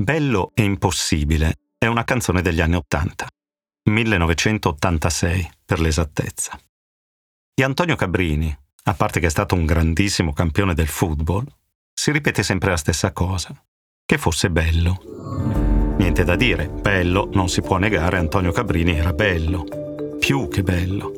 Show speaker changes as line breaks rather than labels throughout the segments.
Bello e impossibile è una canzone degli anni Ottanta, 1986 per l'esattezza. Di Antonio Cabrini, a parte che è stato un grandissimo campione del football, si ripete sempre la stessa cosa, che fosse bello. Niente da dire, bello, non si può negare, Antonio Cabrini era bello, più che bello.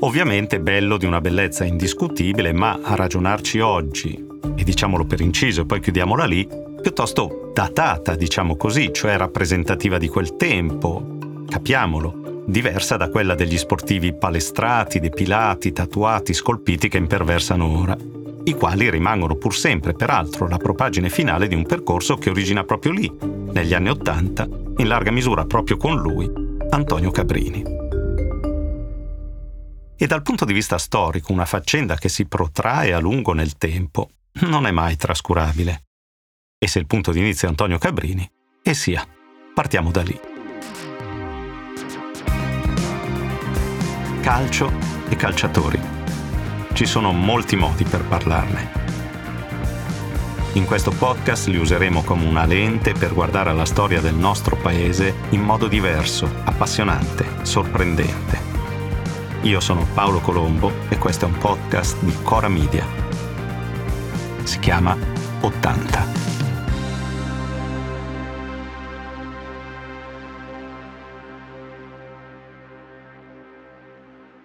Ovviamente bello di una bellezza indiscutibile, ma a ragionarci oggi, e diciamolo per inciso e poi chiudiamola lì, piuttosto datata, diciamo così, cioè rappresentativa di quel tempo, capiamolo, diversa da quella degli sportivi palestrati, depilati, tatuati, scolpiti che imperversano ora, i quali rimangono pur sempre, peraltro, la propagine finale di un percorso che origina proprio lì, negli anni Ottanta, in larga misura proprio con lui, Antonio Cabrini. E dal punto di vista storico, una faccenda che si protrae a lungo nel tempo non è mai trascurabile. E se il punto di inizio è Antonio Cabrini, e sia, partiamo da lì. Calcio e calciatori. Ci sono molti modi per parlarne. In questo podcast li useremo come una lente per guardare alla storia del nostro paese in modo diverso, appassionante, sorprendente. Io sono Paolo Colombo e questo è un podcast di Cora Media. Si chiama 80.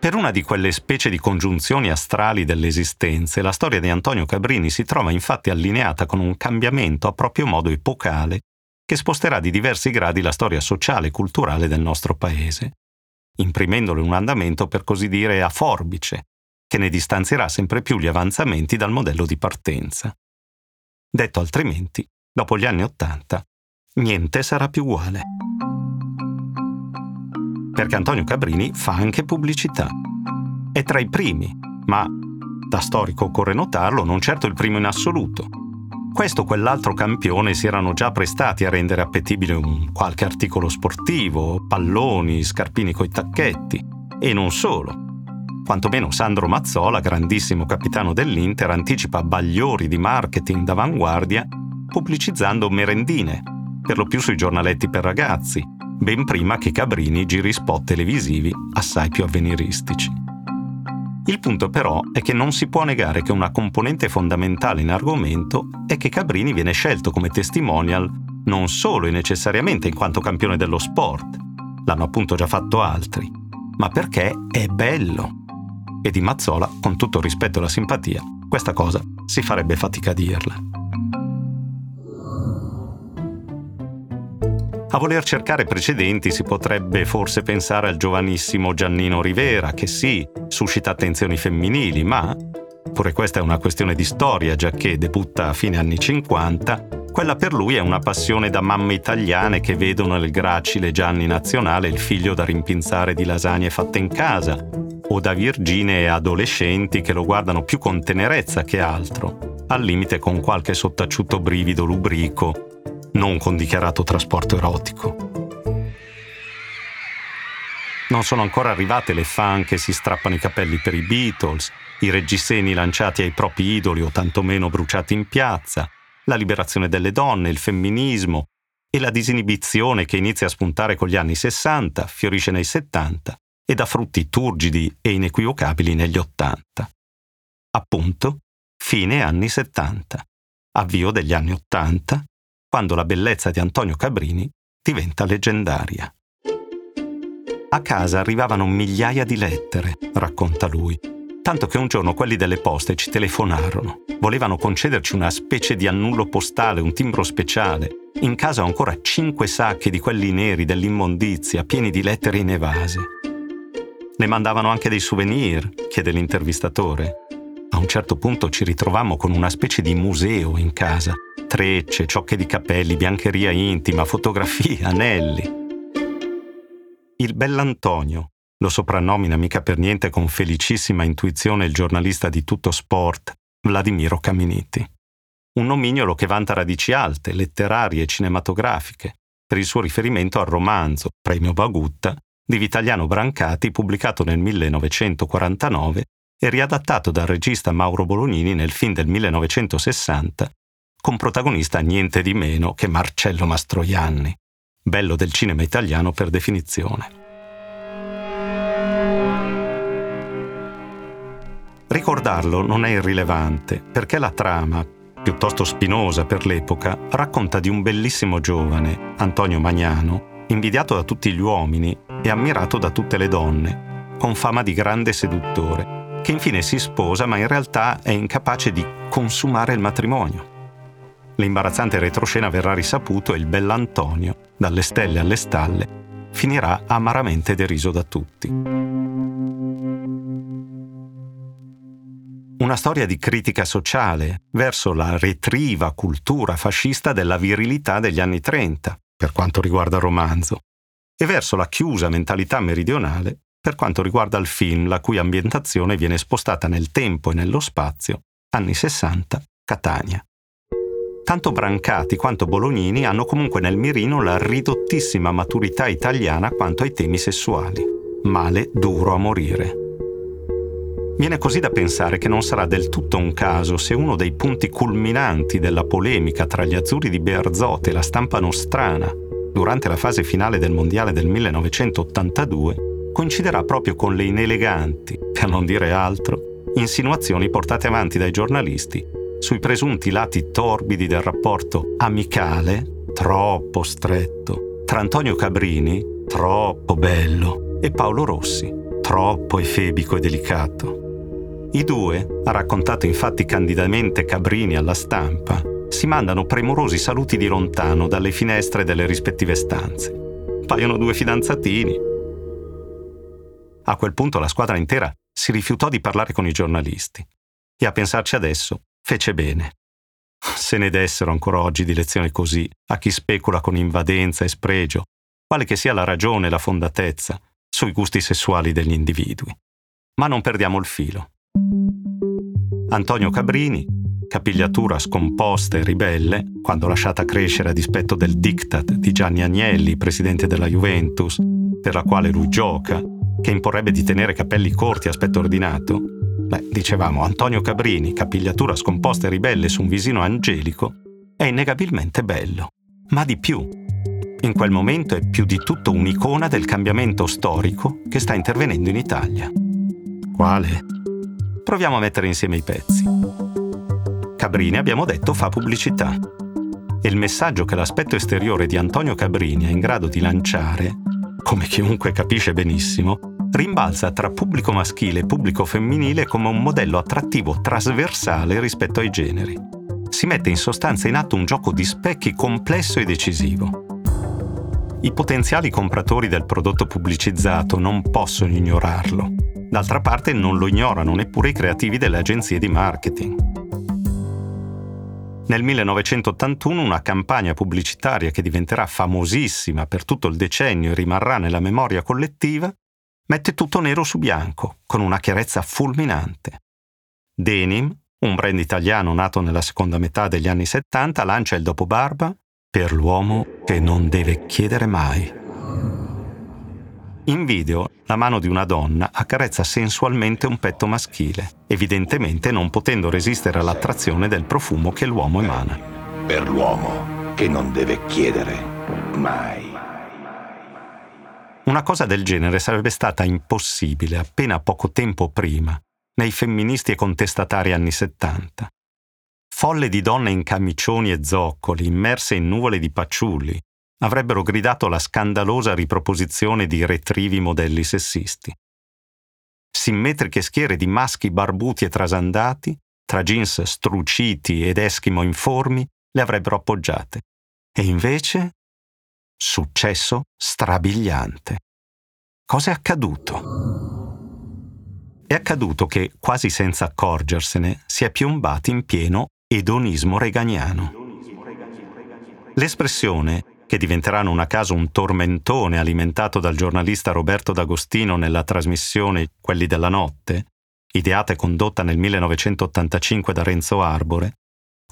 Per una di quelle specie di congiunzioni astrali delle esistenze, la storia di Antonio Cabrini si trova infatti allineata con un cambiamento a proprio modo epocale che sposterà di diversi gradi la storia sociale e culturale del nostro paese, imprimendole un andamento per così dire a forbice, che ne distanzierà sempre più gli avanzamenti dal modello di partenza. Detto altrimenti, dopo gli anni Ottanta, niente sarà più uguale perché Antonio Cabrini fa anche pubblicità. È tra i primi, ma da storico occorre notarlo, non certo il primo in assoluto. Questo o quell'altro campione si erano già prestati a rendere appetibile un qualche articolo sportivo, palloni, scarpini coi tacchetti, e non solo. Quantomeno Sandro Mazzola, grandissimo capitano dell'Inter, anticipa bagliori di marketing d'avanguardia pubblicizzando merendine, per lo più sui giornaletti per ragazzi, ben prima che Cabrini giri spot televisivi assai più avveniristici. Il punto però è che non si può negare che una componente fondamentale in argomento è che Cabrini viene scelto come testimonial non solo e necessariamente in quanto campione dello sport, l'hanno appunto già fatto altri, ma perché è bello. E di Mazzola, con tutto rispetto e la simpatia, questa cosa si farebbe fatica a dirla. A voler cercare precedenti si potrebbe forse pensare al giovanissimo Giannino Rivera, che sì, suscita attenzioni femminili, ma, pure questa è una questione di storia, già che debutta a fine anni 50, quella per lui è una passione da mamme italiane che vedono nel gracile Gianni Nazionale il figlio da rimpinzare di lasagne fatte in casa, o da virginee adolescenti che lo guardano più con tenerezza che altro, al limite con qualche sottaciuto brivido lubrico non con dichiarato trasporto erotico. Non sono ancora arrivate le fan che si strappano i capelli per i Beatles, i reggiseni lanciati ai propri idoli o tantomeno bruciati in piazza, la liberazione delle donne, il femminismo e la disinibizione che inizia a spuntare con gli anni 60, fiorisce nei 70 e dà frutti turgidi e inequivocabili negli 80. Appunto, fine anni 70, avvio degli anni 80 quando la bellezza di Antonio Cabrini diventa leggendaria. A casa arrivavano migliaia di lettere, racconta lui, tanto che un giorno quelli delle poste ci telefonarono. Volevano concederci una specie di annullo postale, un timbro speciale. In casa ho ancora cinque sacchi di quelli neri dell'immondizia, pieni di lettere inevase. Le mandavano anche dei souvenir, chiede l'intervistatore. A un certo punto ci ritrovammo con una specie di museo in casa. Trecce, ciocche di capelli, biancheria intima, fotografie, anelli. Il bell'Antonio, lo soprannomina mica per niente con felicissima intuizione il giornalista di tutto sport, Vladimiro Caminiti. Un nomignolo che vanta radici alte, letterarie e cinematografiche, per il suo riferimento al romanzo, premio Bagutta, di Vitaliano Brancati pubblicato nel 1949 e riadattato dal regista Mauro Bolognini nel film del 1960, con protagonista niente di meno che Marcello Mastroianni, bello del cinema italiano per definizione. Ricordarlo non è irrilevante, perché la trama, piuttosto spinosa per l'epoca, racconta di un bellissimo giovane, Antonio Magnano, invidiato da tutti gli uomini e ammirato da tutte le donne, con fama di grande seduttore, che infine si sposa ma in realtà è incapace di consumare il matrimonio. L'imbarazzante retroscena verrà risaputo e il bell'Antonio, dalle stelle alle stalle, finirà amaramente deriso da tutti. Una storia di critica sociale verso la retriva cultura fascista della virilità degli anni 30, per quanto riguarda il romanzo, e verso la chiusa mentalità meridionale per quanto riguarda il film la cui ambientazione viene spostata nel tempo e nello spazio, anni 60, Catania. Tanto Brancati quanto Bolognini hanno comunque nel mirino la ridottissima maturità italiana quanto ai temi sessuali. Male duro a morire. Viene così da pensare che non sarà del tutto un caso se uno dei punti culminanti della polemica tra gli azzurri di Bearzot e la stampa nostrana durante la fase finale del Mondiale del 1982 coinciderà proprio con le ineleganti, per non dire altro, insinuazioni portate avanti dai giornalisti sui presunti lati torbidi del rapporto amicale, troppo stretto, tra Antonio Cabrini, troppo bello, e Paolo Rossi, troppo efebico e delicato. I due, ha raccontato infatti candidamente Cabrini alla stampa, si mandano premurosi saluti di lontano dalle finestre delle rispettive stanze. Paiono due fidanzatini. A quel punto la squadra intera si rifiutò di parlare con i giornalisti e a pensarci adesso fece bene. Se ne dessero ancora oggi di lezioni così a chi specula con invadenza e spregio, quale che sia la ragione e la fondatezza, sui gusti sessuali degli individui. Ma non perdiamo il filo. Antonio Cabrini, capigliatura scomposta e ribelle, quando lasciata crescere a dispetto del diktat di Gianni Agnelli, presidente della Juventus, per la quale lui gioca, che imporrebbe di tenere capelli corti aspetto ordinato, beh, dicevamo, Antonio Cabrini, capigliatura scomposta e ribelle su un visino angelico, è innegabilmente bello. Ma di più. In quel momento è più di tutto un'icona del cambiamento storico che sta intervenendo in Italia. Quale? Proviamo a mettere insieme i pezzi. Cabrini, abbiamo detto, fa pubblicità. E il messaggio che l'aspetto esteriore di Antonio Cabrini è in grado di lanciare, come chiunque capisce benissimo, rimbalza tra pubblico maschile e pubblico femminile come un modello attrattivo trasversale rispetto ai generi. Si mette in sostanza in atto un gioco di specchi complesso e decisivo. I potenziali compratori del prodotto pubblicizzato non possono ignorarlo D'altra parte non lo ignorano neppure i creativi delle agenzie di marketing. Nel 1981 una campagna pubblicitaria che diventerà famosissima per tutto il decennio e rimarrà nella memoria collettiva, mette tutto nero su bianco, con una chiarezza fulminante. Denim, un brand italiano nato nella seconda metà degli anni 70, lancia il dopobarba per l'uomo che non deve chiedere mai. In video, la mano di una donna accarezza sensualmente un petto maschile, evidentemente non potendo resistere all'attrazione del profumo che l'uomo emana.
Per l'uomo che non deve chiedere mai.
Una cosa del genere sarebbe stata impossibile appena poco tempo prima, nei femministi e contestatari anni 70. Folle di donne in camicioni e zoccoli, immerse in nuvole di paciulli, avrebbero gridato la scandalosa riproposizione di retrivi modelli sessisti. Simmetriche schiere di maschi barbuti e trasandati, tra jeans struciti ed eschimo informi, le avrebbero appoggiate. E invece successo strabiliante. Cosa è accaduto? è accaduto che, quasi senza accorgersene, si è piombati in pieno edonismo reganiano. L'espressione, che diventerà non a caso un tormentone alimentato dal giornalista Roberto D'Agostino nella trasmissione Quelli della notte, ideata e condotta nel 1985 da Renzo Arbore,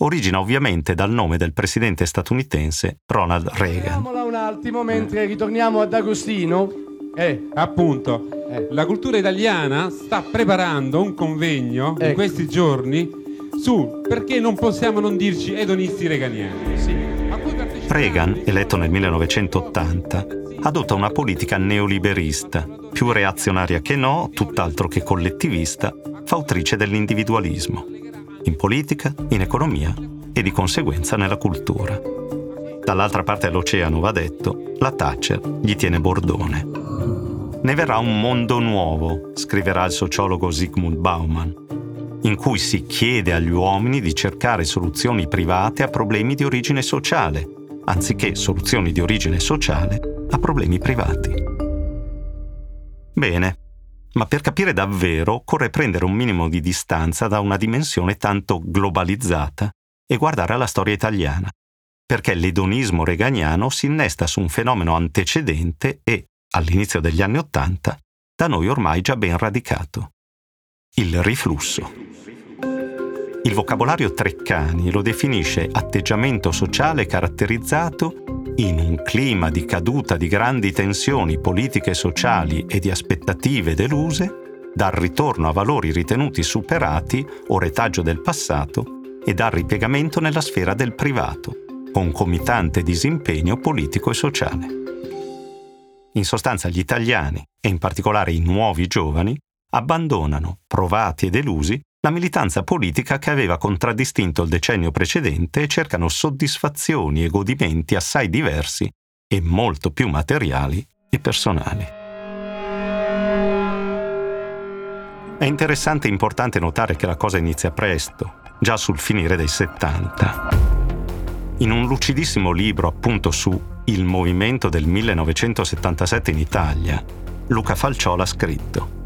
origina ovviamente dal nome del presidente statunitense Ronald Reagan.
Fermiamola un attimo mentre ritorniamo ad Agostino.
Eh, appunto,
Eh.
la cultura italiana sta preparando un convegno in
Ecco.
questi giorni su perché non possiamo non dirci edonisti reganiani.
Sì.
Reagan, eletto nel 1980, adotta una politica neoliberista, più reazionaria che no, tutt'altro che collettivista, fautrice dell'individualismo, in politica, in economia e di conseguenza nella cultura. Dall'altra parte dell'oceano, va detto, la Thatcher gli tiene bordone. Ne verrà un mondo nuovo, scriverà il sociologo Zygmunt Bauman, in cui si chiede agli uomini di cercare soluzioni private a problemi di origine sociale, anziché soluzioni di origine sociale a problemi privati. Bene, ma per capire davvero occorre prendere un minimo di distanza da una dimensione tanto globalizzata e guardare alla storia italiana, perché l'edonismo reganiano si innesta su un fenomeno antecedente e, all'inizio degli anni Ottanta, da noi ormai già ben radicato. Il riflusso. Il vocabolario Treccani lo definisce atteggiamento sociale caratterizzato in un clima di caduta di grandi tensioni politiche e sociali e di aspettative deluse, dal ritorno a valori ritenuti superati o retaggio del passato e dal ripiegamento nella sfera del privato, concomitante disimpegno politico e sociale. In sostanza gli italiani, e in particolare i nuovi giovani, abbandonano, provati e delusi, la militanza politica che aveva contraddistinto il decennio precedente e cercano soddisfazioni e godimenti assai diversi e molto più materiali e personali. È interessante e importante notare che la cosa inizia presto, già sul finire dei 70. In un lucidissimo libro appunto su Il movimento del 1977 in Italia, Luca Falciola ha scritto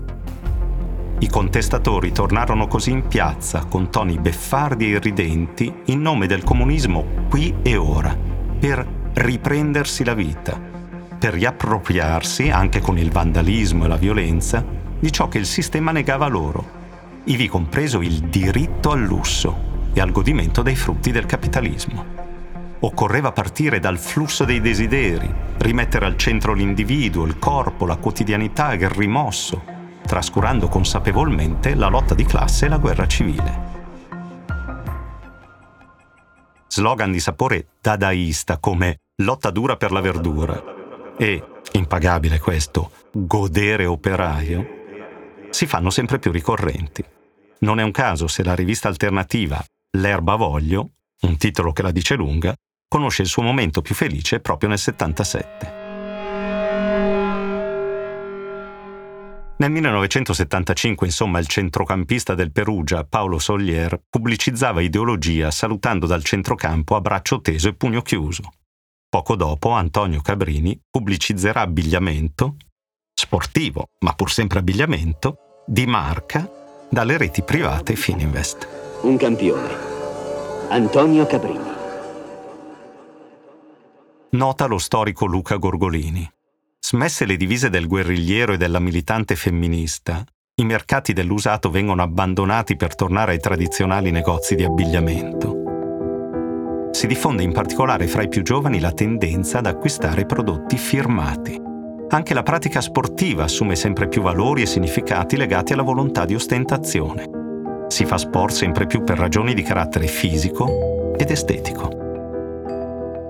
i contestatori tornarono così in piazza con toni beffardi e irridenti in nome del comunismo qui e ora, per riprendersi la vita, per riappropriarsi, anche con il vandalismo e la violenza, di ciò che il sistema negava loro, ivi compreso il diritto al lusso e al godimento dei frutti del capitalismo. Occorreva partire dal flusso dei desideri, rimettere al centro l'individuo, il corpo, la quotidianità e il rimosso, trascurando consapevolmente la lotta di classe e la guerra civile. Slogan di sapore dadaista come lotta dura per la verdura e, impagabile questo, godere operaio, si fanno sempre più ricorrenti. Non è un caso se la rivista alternativa L'erba voglio, un titolo che la dice lunga, conosce il suo momento più felice proprio nel 77. Nel 1975, insomma, il centrocampista del Perugia, Paolo Solier, pubblicizzava ideologia salutando dal centrocampo a braccio teso e pugno chiuso. Poco dopo, Antonio Cabrini pubblicizzerà abbigliamento, sportivo, ma pur sempre abbigliamento, di marca, dalle reti private Fininvest.
Un campione. Antonio Cabrini.
Nota lo storico Luca Gorgolini. Smesse le divise del guerrigliero e della militante femminista, i mercati dell'usato vengono abbandonati per tornare ai tradizionali negozi di abbigliamento. Si diffonde in particolare fra i più giovani la tendenza ad acquistare prodotti firmati. Anche la pratica sportiva assume sempre più valori e significati legati alla volontà di ostentazione. Si fa sport sempre più per ragioni di carattere fisico ed estetico.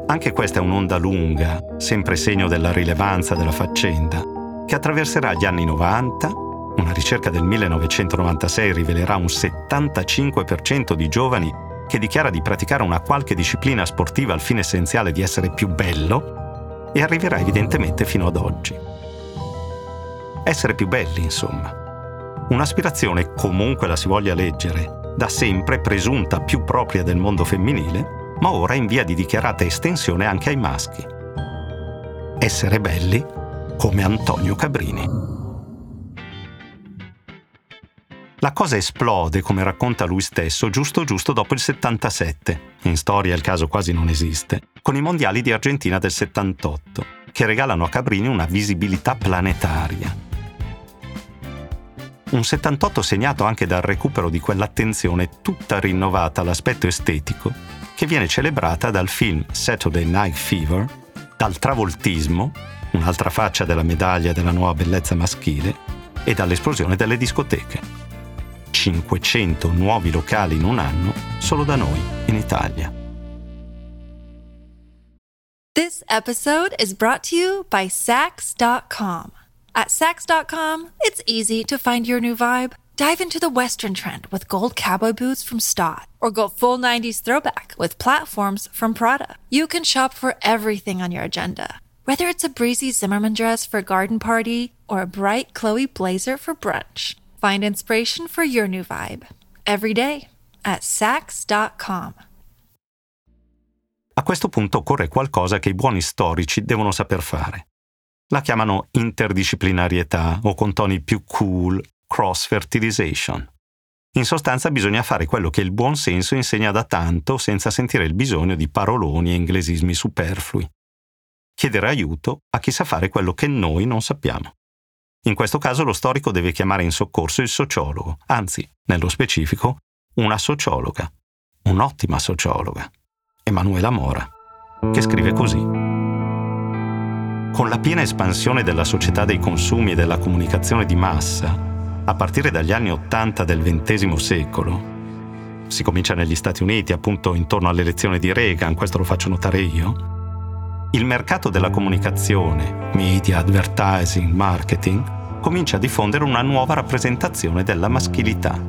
Anche questa è un'onda lunga, sempre segno della rilevanza della faccenda, che attraverserà gli anni 90. Una ricerca del 1996 rivelerà un 75% di giovani che dichiara di praticare una qualche disciplina sportiva al fine essenziale di essere più bello e arriverà evidentemente fino ad oggi. Essere più belli, insomma. Un'aspirazione, comunque la si voglia leggere, da sempre presunta più propria del mondo femminile, ma ora in via di dichiarata estensione anche ai maschi. Essere belli come Antonio Cabrini. La cosa esplode, come racconta lui stesso, giusto giusto dopo il 77. In storia il caso quasi non esiste, con i mondiali di Argentina del 78, che regalano a Cabrini una visibilità planetaria. Un 78 segnato anche dal recupero di quell'attenzione tutta rinnovata all'aspetto estetico, che viene celebrata dal film Saturday Night Fever, dal travoltismo, un'altra faccia della medaglia della nuova bellezza maschile, e dall'esplosione delle discoteche. 500 nuovi locali in un anno solo da noi, in Italia.
This episode is brought to you by Sax.com. At Sax.com, it's easy to find your new vibe. Dive into the Western trend with gold cowboy boots from Stott, or go full 90s throwback with platforms from Prada. You can shop for everything on your agenda, whether it's a breezy Zimmerman dress for a garden party or a bright Chloe blazer for brunch. Find inspiration for your new vibe every day at Sax.com.
A questo punto occorre qualcosa che i buoni storici devono saper fare. La chiamano interdisciplinarietà o con toni più cool cross-fertilization. In sostanza bisogna fare quello che il buon senso insegna da tanto senza sentire il bisogno di paroloni e inglesismi superflui. Chiedere aiuto a chi sa fare quello che noi non sappiamo. In questo caso lo storico deve chiamare in soccorso il sociologo, anzi, nello specifico, una sociologa, un'ottima sociologa, Emanuela Mora, che scrive così. Con la piena espansione della società dei consumi e della comunicazione di massa, a partire dagli anni Ottanta del XX secolo, si comincia negli Stati Uniti appunto intorno all'elezione di Reagan, questo lo faccio notare io, il mercato della comunicazione, media, advertising, marketing, comincia a diffondere una nuova rappresentazione della maschilità.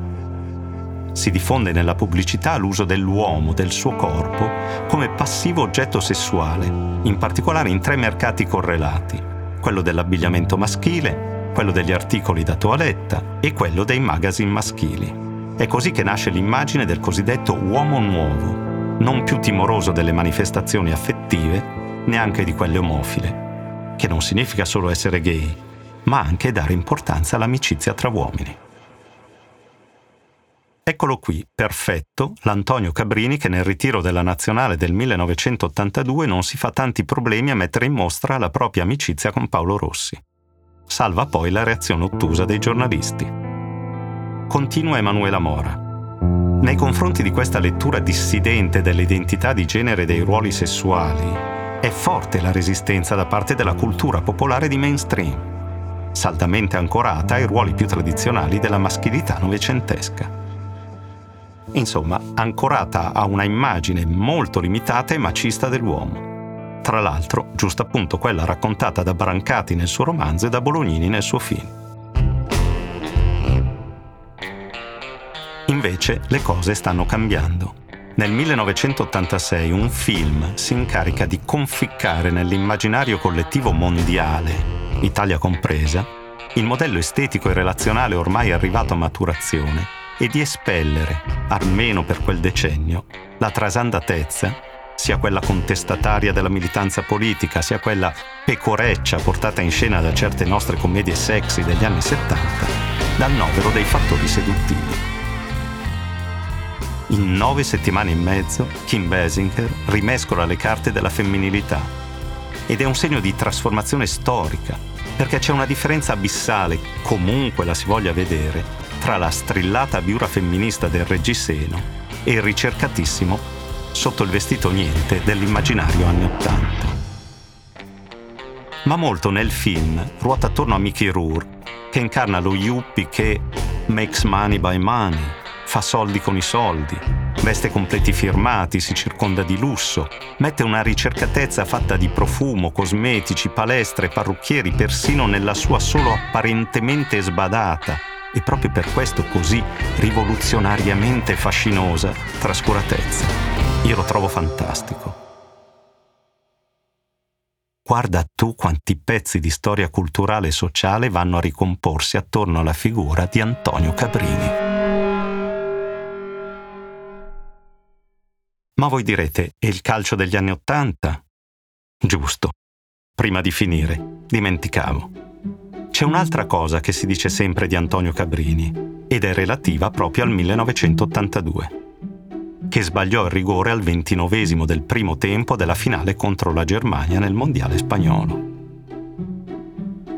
Si diffonde nella pubblicità l'uso dell'uomo, del suo corpo, come passivo oggetto sessuale, in particolare in tre mercati correlati, quello dell'abbigliamento maschile, quello degli articoli da toiletta e quello dei magazine maschili. È così che nasce l'immagine del cosiddetto uomo nuovo, non più timoroso delle manifestazioni affettive, neanche di quelle omofile, che non significa solo essere gay, ma anche dare importanza all'amicizia tra uomini. Eccolo qui, perfetto, l'Antonio Cabrini che nel ritiro della nazionale del 1982 non si fa tanti problemi a mettere in mostra la propria amicizia con Paolo Rossi. Salva poi la reazione ottusa dei giornalisti. Continua Emanuela Mora. Nei confronti di questa lettura dissidente dell'identità di genere e dei ruoli sessuali, è forte la resistenza da parte della cultura popolare di mainstream, saldamente ancorata ai ruoli più tradizionali della maschilità novecentesca. Insomma, ancorata a una immagine molto limitata e macista dell'uomo. Tra l'altro, giusto appunto quella raccontata da Brancati nel suo romanzo e da Bolognini nel suo film. Invece le cose stanno cambiando. Nel 1986 un film si incarica di conficcare nell'immaginario collettivo mondiale, Italia compresa, il modello estetico e relazionale ormai arrivato a maturazione e di espellere, almeno per quel decennio, la trasandatezza, sia quella contestataria della militanza politica, sia quella pecoreccia portata in scena da certe nostre commedie sexy degli anni 70, dal novero dei fattori seduttivi. In nove settimane e mezzo, Kim Basinger rimescola le carte della femminilità. Ed è un segno di trasformazione storica, perché c'è una differenza abissale, comunque la si voglia vedere, tra la strillata biura femminista del reggiseno e il ricercatissimo, sotto il vestito niente, dell'immaginario anni Ottanta. Ma molto nel film ruota attorno a Mickey Rourke, che incarna lo yuppie che makes money by money, fa soldi con i soldi, veste completi firmati, si circonda di lusso, mette una ricercatezza fatta di profumo, cosmetici, palestre, parrucchieri, persino nella sua solo apparentemente sbadata e proprio per questo così rivoluzionariamente fascinosa trascuratezza. Io lo trovo fantastico. Guarda tu quanti pezzi di storia culturale e sociale vanno a ricomporsi attorno alla figura di Antonio Cabrini. Ma voi direte, e il calcio degli anni Ottanta? Giusto. Prima di finire, dimenticavo. C'è un'altra cosa che si dice sempre di Antonio Cabrini. ed è relativa proprio al 1982 che sbagliò il rigore al ventinovesimo del primo tempo della finale contro la Germania nel mondiale spagnolo.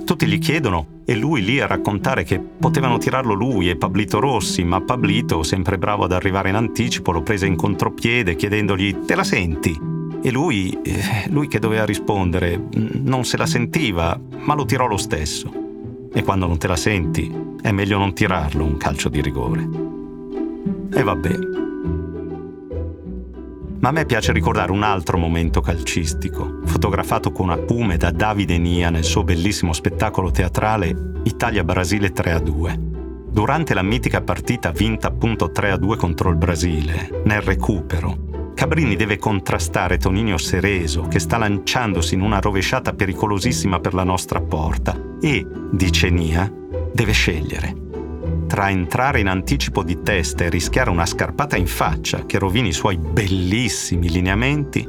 Tutti gli chiedono e lui lì a raccontare che potevano tirarlo lui e Pablito Rossi, ma Pablito, sempre bravo ad arrivare in anticipo, lo prese in contropiede chiedendogli te la senti? E lui, eh, lui che doveva rispondere, non se la sentiva, ma lo tirò lo stesso. E quando non te la senti, è meglio non tirarlo un calcio di rigore. E vabbè, ma a me piace ricordare un altro momento calcistico, fotografato con acume da Davide Nia nel suo bellissimo spettacolo teatrale Italia-Brasile 3-2. Durante la mitica partita vinta appunto 3-2 contro il Brasile, nel recupero, Cabrini deve contrastare Toninio Sereso che sta lanciandosi in una rovesciata pericolosissima per la nostra porta e, dice Nia, deve scegliere tra entrare in anticipo di testa e rischiare una scarpata in faccia che rovini i suoi bellissimi lineamenti,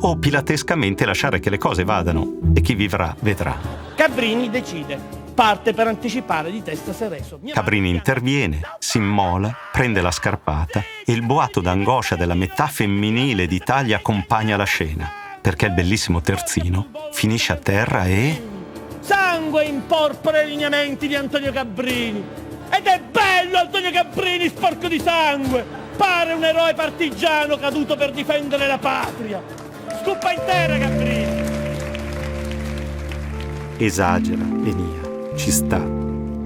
o pilatescamente lasciare che le cose vadano e chi vivrà vedrà.
Cabrini decide. Parte per anticipare di testa Sereso. Mia
Cabrini interviene, si immola, prende la scarpata e il boato d'angoscia della metà femminile d'Italia accompagna la scena, perché il bellissimo terzino finisce a terra e...
Sangue imporpora i lineamenti di Antonio Cabrini. Ed è bello Antonio Cabrini sporco di sangue! Pare un eroe partigiano caduto per difendere la patria! Scuppa intera Cabrini!
Esagera, Enia, ci sta.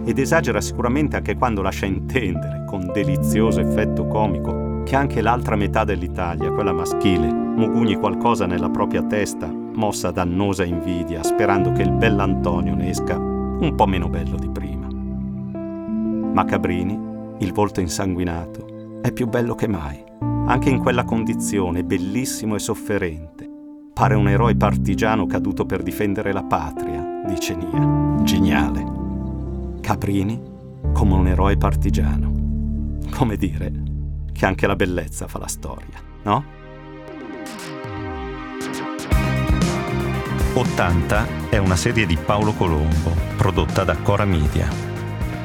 Ed esagera sicuramente anche quando lascia intendere, con delizioso effetto comico, che anche l'altra metà dell'Italia, quella maschile, mugugni qualcosa nella propria testa, mossa da annosa invidia, sperando che il bell'Antonio ne esca un po' meno bello di prima. Ma Cabrini, il volto insanguinato, è più bello che mai. Anche in quella condizione, bellissimo e sofferente. Pare un eroe partigiano caduto per difendere la patria, dice Nia. Geniale. Cabrini come un eroe partigiano. Come dire che anche la bellezza fa la storia, no? 80 è una serie di Paolo Colombo, prodotta da Cora Media.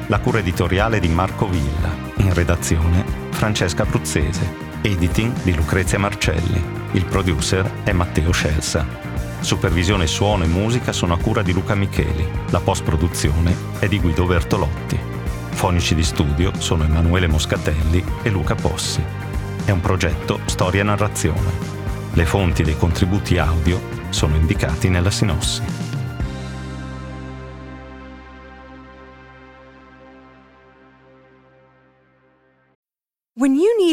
La cura editoriale di Marco Villa, in redazione Francesca Bruzzese, editing di Lucrezia Marcelli. Il producer è Matteo Scelsa. Supervisione suono e musica sono a cura di Luca Micheli. La post-produzione è di Guido Bertolotti. Fonici di studio sono Emanuele Moscatelli e Luca Possi. È un progetto storia e narrazione. Le fonti dei contributi audio sono indicati nella sinossi.